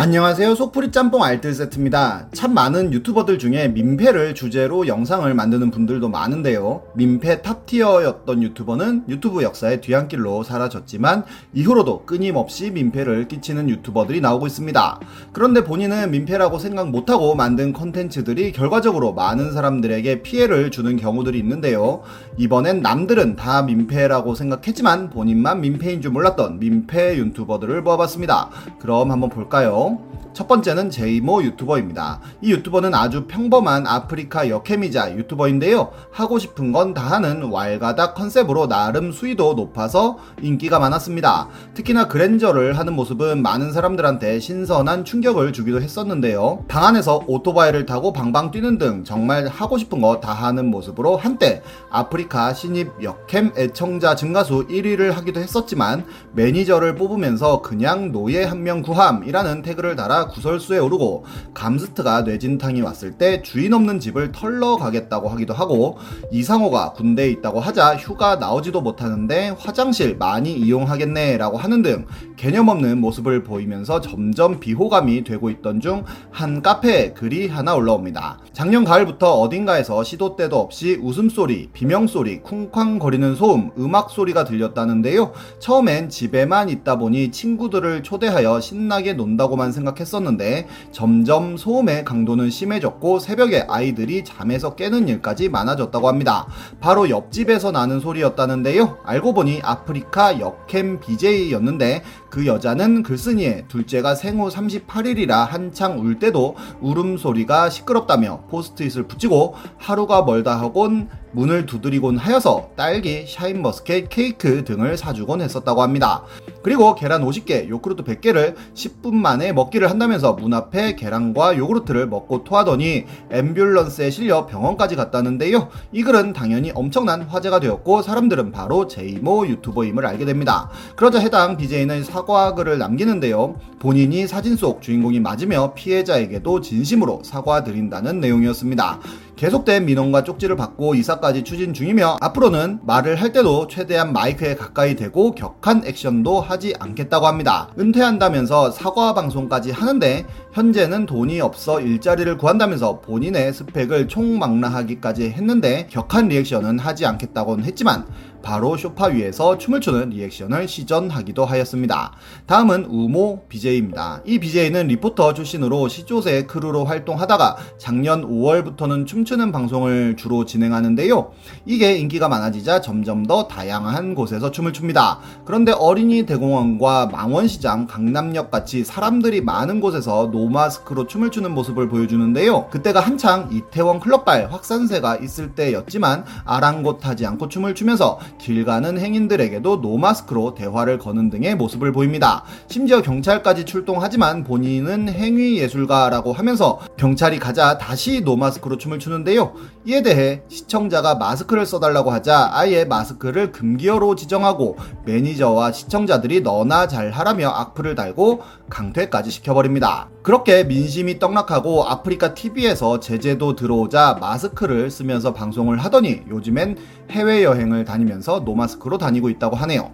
안녕하세요. 속풀이 짬뽕 알뜰 세트입니다. 참 많은 유튜버들 중에 민폐를 주제로 영상을 만드는 분들도 많은데요. 민폐 탑티어였던 유튜버는 유튜브 역사의 뒤안길로 사라졌지만 이후로도 끊임없이 민폐를 끼치는 유튜버들이 나오고 있습니다. 그런데 본인은 민폐라고 생각 못하고 만든 컨텐츠들이 결과적으로 많은 사람들에게 피해를 주는 경우들이 있는데요. 이번엔 남들은 다 민폐라고 생각했지만 본인만 민폐인 줄 몰랐던 민폐 유튜버들을 모아봤습니다. 그럼 한번 볼까요 bom? 첫 번째는 제이모 유튜버입니다. 이 유튜버는 아주 평범한 아프리카 여케미자 유튜버인데요. 하고 싶은 건 다 하는 왈가닥 컨셉으로 나름 수위도 높아서 인기가 많았습니다. 특히나 그랜저를 하는 모습은 많은 사람들한테 신선한 충격을 주기도 했었는데요. 방 안에서 오토바이를 타고 방방 뛰는 등 정말 하고 싶은 거 다 하는 모습으로 한때 아프리카 신입 역캠 애청자 증가수 1위를 하기도 했었지만 매니저를 뽑으면서 그냥 노예 한 명 구함이라는 태그를 달아 구설수에 오르고 감스트가 뇌진탕이 왔을 때 주인 없는 집을 털러 가겠다고 하기도 하고 이상호가 군대에 있다고 하자 휴가 나오지도 못하는데 화장실 많이 이용하겠네 라고 하는 등 개념 없는 모습을 보이면서 점점 비호감이 되고 있던 중 한 카페에 글이 하나 올라옵니다. 작년 가을부터 어딘가에서 시도 때도 없이 웃음소리, 비명소리, 쿵쾅거리는 소음, 음악 소리가 들렸다는데요. 처음엔 집에만 있다 보니 친구들을 초대하여 신나게 논다고만 생각했 었는데 점점 소음의 강도는 심해졌고 새벽에 아이들이 잠에서 깨는 일까지 많아졌다고 합니다. 바로 옆집에서 나는 소리였다는데요. 알고 보니 아프리카 여캠 BJ였는데 그 여자는 글쓴이에 둘째가 생후 38일이라 한창 울 때도 울음소리가 시끄럽다며 포스트잇을 붙이고 하루가 멀다 하곤 문을 두드리곤 하여서 딸기, 샤인머스켓, 케이크 등을 사주곤 했었다고 합니다. 그리고 계란 50개, 요구르트 100개를 10분 만에 먹기를 한다면서 문 앞에 계란과 요구르트를 먹고 토하더니 앰뷸런스에 실려 병원까지 갔다는데요. 이 글은 당연히 엄청난 화제가 되었고 사람들은 바로 제이모 유튜버임을 알게 됩니다. 그러자 해당 BJ는 사과 글을 남기는데요. 본인이 사진 속 주인공이 맞으며 피해자에게도 진심으로 사과드린다는 내용이었습니다. 계속된 민원과 쪽지를 받고 이사까지 추진 중이며 앞으로는 말을 할 때도 최대한 마이크에 가까이 대고 격한 액션도 하지 않겠다고 합니다. 은퇴한다면서 사과 방송까지 하는데 현재는 돈이 없어 일자리를 구한다면서 본인의 스펙을 총망라하기까지 했는데 격한 리액션은 하지 않겠다고는 했지만 바로 쇼파 위에서 춤을 추는 리액션을 시전하기도 하였습니다. 다음은 우모 BJ입니다. 이 BJ는 리포터 출신으로 시조새 크루로 활동하다가 작년 5월부터는 춤추 는 방송을 주로 진행하는데요. 이게 인기가 많아지자 점점 더 다양한 곳에서 춤을 춥니다. 그런데 어린이 대공원과 망원시장, 강남역 같이 사람들이 많은 곳에서 노마스크로 춤을 추는 모습을 보여주는데요. 그때가 한창 이태원 클럽발 확산세가 있을 때였지만 아랑곳하지 않고 춤을 추면서 길 가는 행인들에게도 노마스크로 대화를 거는 등의 모습을 보입니다. 심지어 경찰까지 출동하지만 본인은 행위 예술가라고 하면서 경찰이 가자 다시 노마스크로 춤을 추는 데요. 이에 대해 시청자가 마스크를 써달라고 하자 아예 마스크를 금기어로 지정하고 매니저와 시청자들이 너나 잘하라며 악플을 달고 강퇴까지 시켜버립니다. 그렇게 민심이 떡락하고 아프리카 TV에서 제재도 들어오자 마스크를 쓰면서 방송을 하더니 요즘엔 해외여행을 다니면서 노마스크로 다니고 있다고 하네요.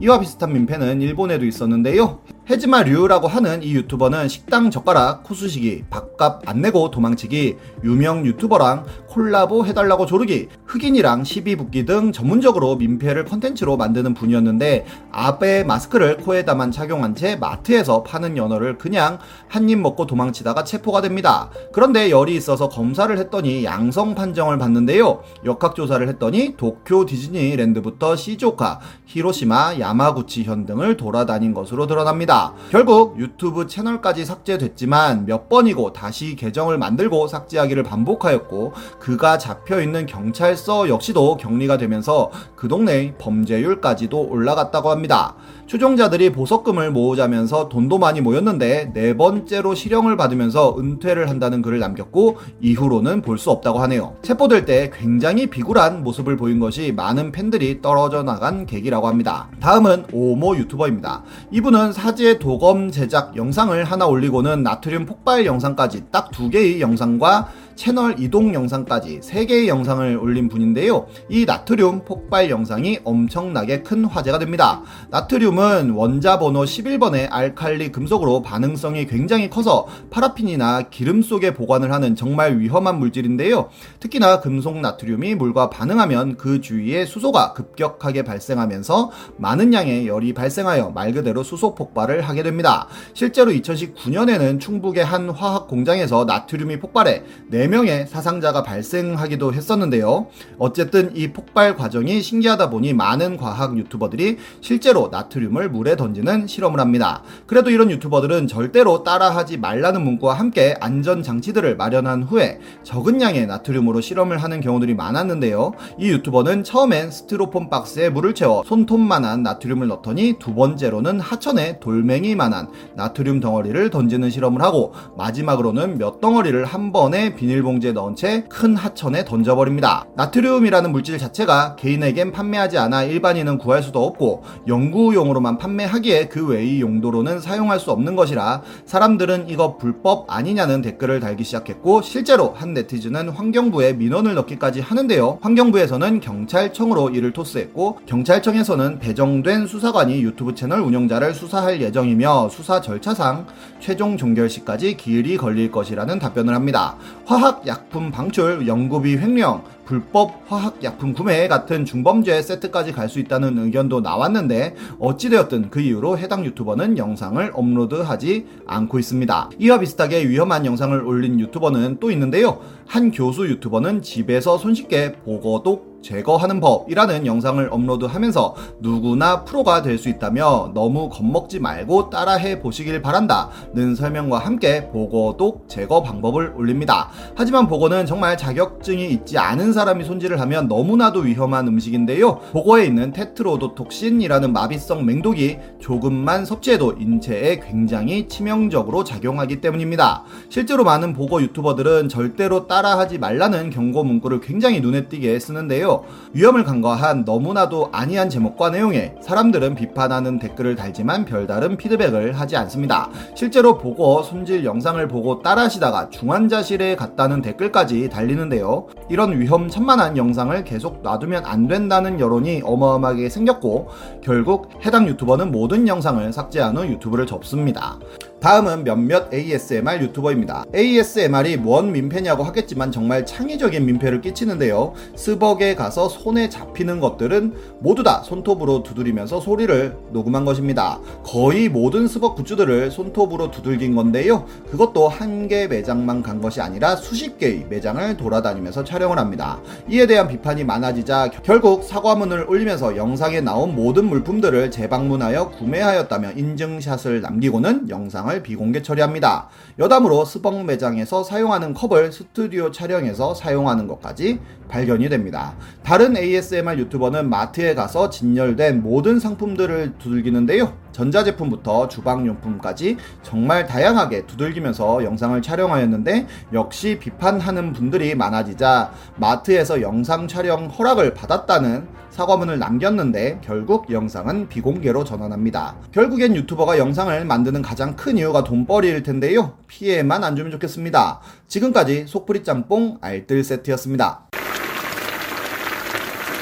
이와 비슷한 민폐는 일본에도 있었는데요. 헤즈마 류라고 하는 이 유튜버는 식당 젓가락, 코 쑤시기, 밥값 안 내고 도망치기, 유명 유튜버랑 콜라보 해달라고 조르기, 흑인이랑 시비 붙기 등 전문적으로 민폐를 컨텐츠로 만드는 분이었는데 아베 마스크를 코에다만 착용한 채 마트에서 파는 연어를 그냥 한 입 먹고 도망치다가 체포가 됩니다. 그런데 열이 있어서 검사를 했더니 양성 판정을 받는데요. 역학조사를 했더니 도쿄 디즈니랜드부터 시즈오카, 히로시마, 야마구치 현 등을 돌아다닌 것으로 드러납니다. 결국 유튜브 채널까지 삭제됐지만 몇 번이고 다시 계정을 만들고 삭제하기를 반복하였고 그가 잡혀 있는 경찰서 역시도 격리가 되면서 그 동네 범죄율까지도 올라갔다고 합니다. 추종자들이 보석금을 모으자면서 돈도 많이 모였는데 네 번째로 실형을 받으면서 은퇴를 한다는 글을 남겼고 이후로는 볼 수 없다고 하네요. 체포될 때 굉장히 비굴한 모습을 보인 것이 많은 팬들이 떨어져 나간 계기라고 합니다. 다음은 오모 유튜버입니다. 이분은 사제 도검 제작 영상을 하나 올리고는 나트륨 폭발 영상까지 딱 두 개의 영상과 채널 이동 영상까지 3개의 영상을 올린 분인데요. 이 나트륨 폭발 영상이 엄청나게 큰 화제가 됩니다. 나트륨은 원자 번호 11번의 알칼리 금속으로 반응성이 굉장히 커서 파라핀이나 기름 속에 보관을 하는 정말 위험한 물질인데요. 특히나 금속 나트륨이 물과 반응하면 그 주위에 수소가 급격하게 발생하면서 많은 양의 열이 발생하여 말 그대로 수소 폭발을 하게 됩니다. 실제로 2019년에는 충북의 한 화학 공장에서 나트륨이 폭발해 4 명의 사상자가 발생하기도 했었는데요. 어쨌든 이 폭발 과정이 신기하다 보니 많은 과학 유튜버들이 실제로 나트륨을 물에 던지는 실험을 합니다. 그래도 이런 유튜버들은 절대로 따라하지 말라는 문구와 함께 안전 장치들을 마련한 후에 적은 양의 나트륨으로 실험을 하는 경우들이 많았는데요. 이 유튜버는 처음엔 스티로폼 박스에 물을 채워 손톱만한 나트륨을 넣더니 두 번째로는 하천에 돌멩이만한 나트륨 덩어리를 던지는 실험을 하고 마지막으로는 몇 덩어리를 한 번에 비닐 봉지에 넣은 채 큰 하천에 던져버립니다. 나트륨이라는 물질 자체가 개인에겐 판매하지 않아 일반인은 구할 수도 없고 연구용으로만 판매하기에 그 외의 용도로는 사용할 수 없는 것이라 사람들은 이거 불법 아니냐는 댓글을 달기 시작했고 실제로 한 네티즌은 환경부에 민원을 넣기까지 하는데요. 환경부에서는 경찰청으로 이를 토스했고 경찰청에서는 배정된 수사관이 유튜브 채널 운영자를 수사할 예정이며 수사 절차상 최종 종결 시까지 기일이 걸릴 것이라는 답변을 합니다. 화학 약품 방출, 연구비 횡령, 불법 화학약품 구매 같은 중범죄 세트까지 갈 수 있다는 의견도 나왔는데 어찌되었든 그 이후로 해당 유튜버는 영상을 업로드하지 않고 있습니다. 이와 비슷하게 위험한 영상을 올린 유튜버는 또 있는데요. 한 교수 유튜버는 집에서 손쉽게 보고독 제거하는 법이라는 영상을 업로드하면서 누구나 프로가 될 수 있다며 너무 겁먹지 말고 따라해 보시길 바란다는 설명과 함께 보고독 제거 방법을 올립니다. 하지만 보고는 정말 자격증이 있지 않은 사람이 손질을 하면 너무나도 위험한 음식인데요. 보고에 있는 테트로도톡신이라는 마비성 맹독이 조금만 섭취해도 인체에 굉장히 치명적으로 작용하기 때문입니다. 실제로 많은 보고 유튜버들은 절대로 따라하지 말라는 경고 문구를 굉장히 눈에 띄게 쓰는데요. 있는데요. 위험을 간과한 너무나도 아니한 제목과 내용에 사람들은 비판하는 댓글을 달지만 별다른 피드백을 하지 않습니다. 실제로 보고 손질 영상을 보고 따라하시다가 중환자실에 갔다는 댓글까지 달리는데요. 이런 위험천만한 영상을 계속 놔두면 안 된다는 여론이 어마어마하게 생겼고 결국 해당 유튜버는 모든 영상을 삭제한 후 유튜브를 접습니다. 다음은 몇몇 ASMR 유튜버입니다. ASMR이 뭔 민폐냐고 하겠지만 정말 창의적인 민폐를 끼치는데요. 스벅에 가서 손에 잡히는 것들은 모두 다 손톱으로 두드리면서 소리를 녹음한 것입니다. 거의 모든 스벅 굿즈들을 손톱으로 두들긴 건데요. 그것도 한 개 매장만 간 것이 아니라 수십 개의 매장을 돌아다니면서 촬영을 합니다. 이에 대한 비판이 많아지자 결국 사과문을 올리면서 영상에 나온 모든 물품들을 재방문하여 구매하였다며 인증샷을 남기고는 영상 영상을 비공개 처리합니다. 여담으로 스벅 매장에서 사용하는 컵을 스튜디오 촬영에서 사용하는 것까지 발견이 됩니다. 다른 ASMR 유튜버는 마트에 가서 진열된 모든 상품들을 두들기는데요. 전자제품부터 주방용품까지 정말 다양하게 두들기면서 영상을 촬영하였는데 역시 비판하는 분들이 많아지자 마트에서 영상 촬영 허락을 받았다는 사과문을 남겼는데 결국 영상은 비공개로 전환합니다. 결국엔 유튜버가 영상을 만드는 가장 큰 이유가 돈벌이일 텐데요. 피해만 안 주면 좋겠습니다. 지금까지 속풀이 짬뽕 알뜰 세트였습니다.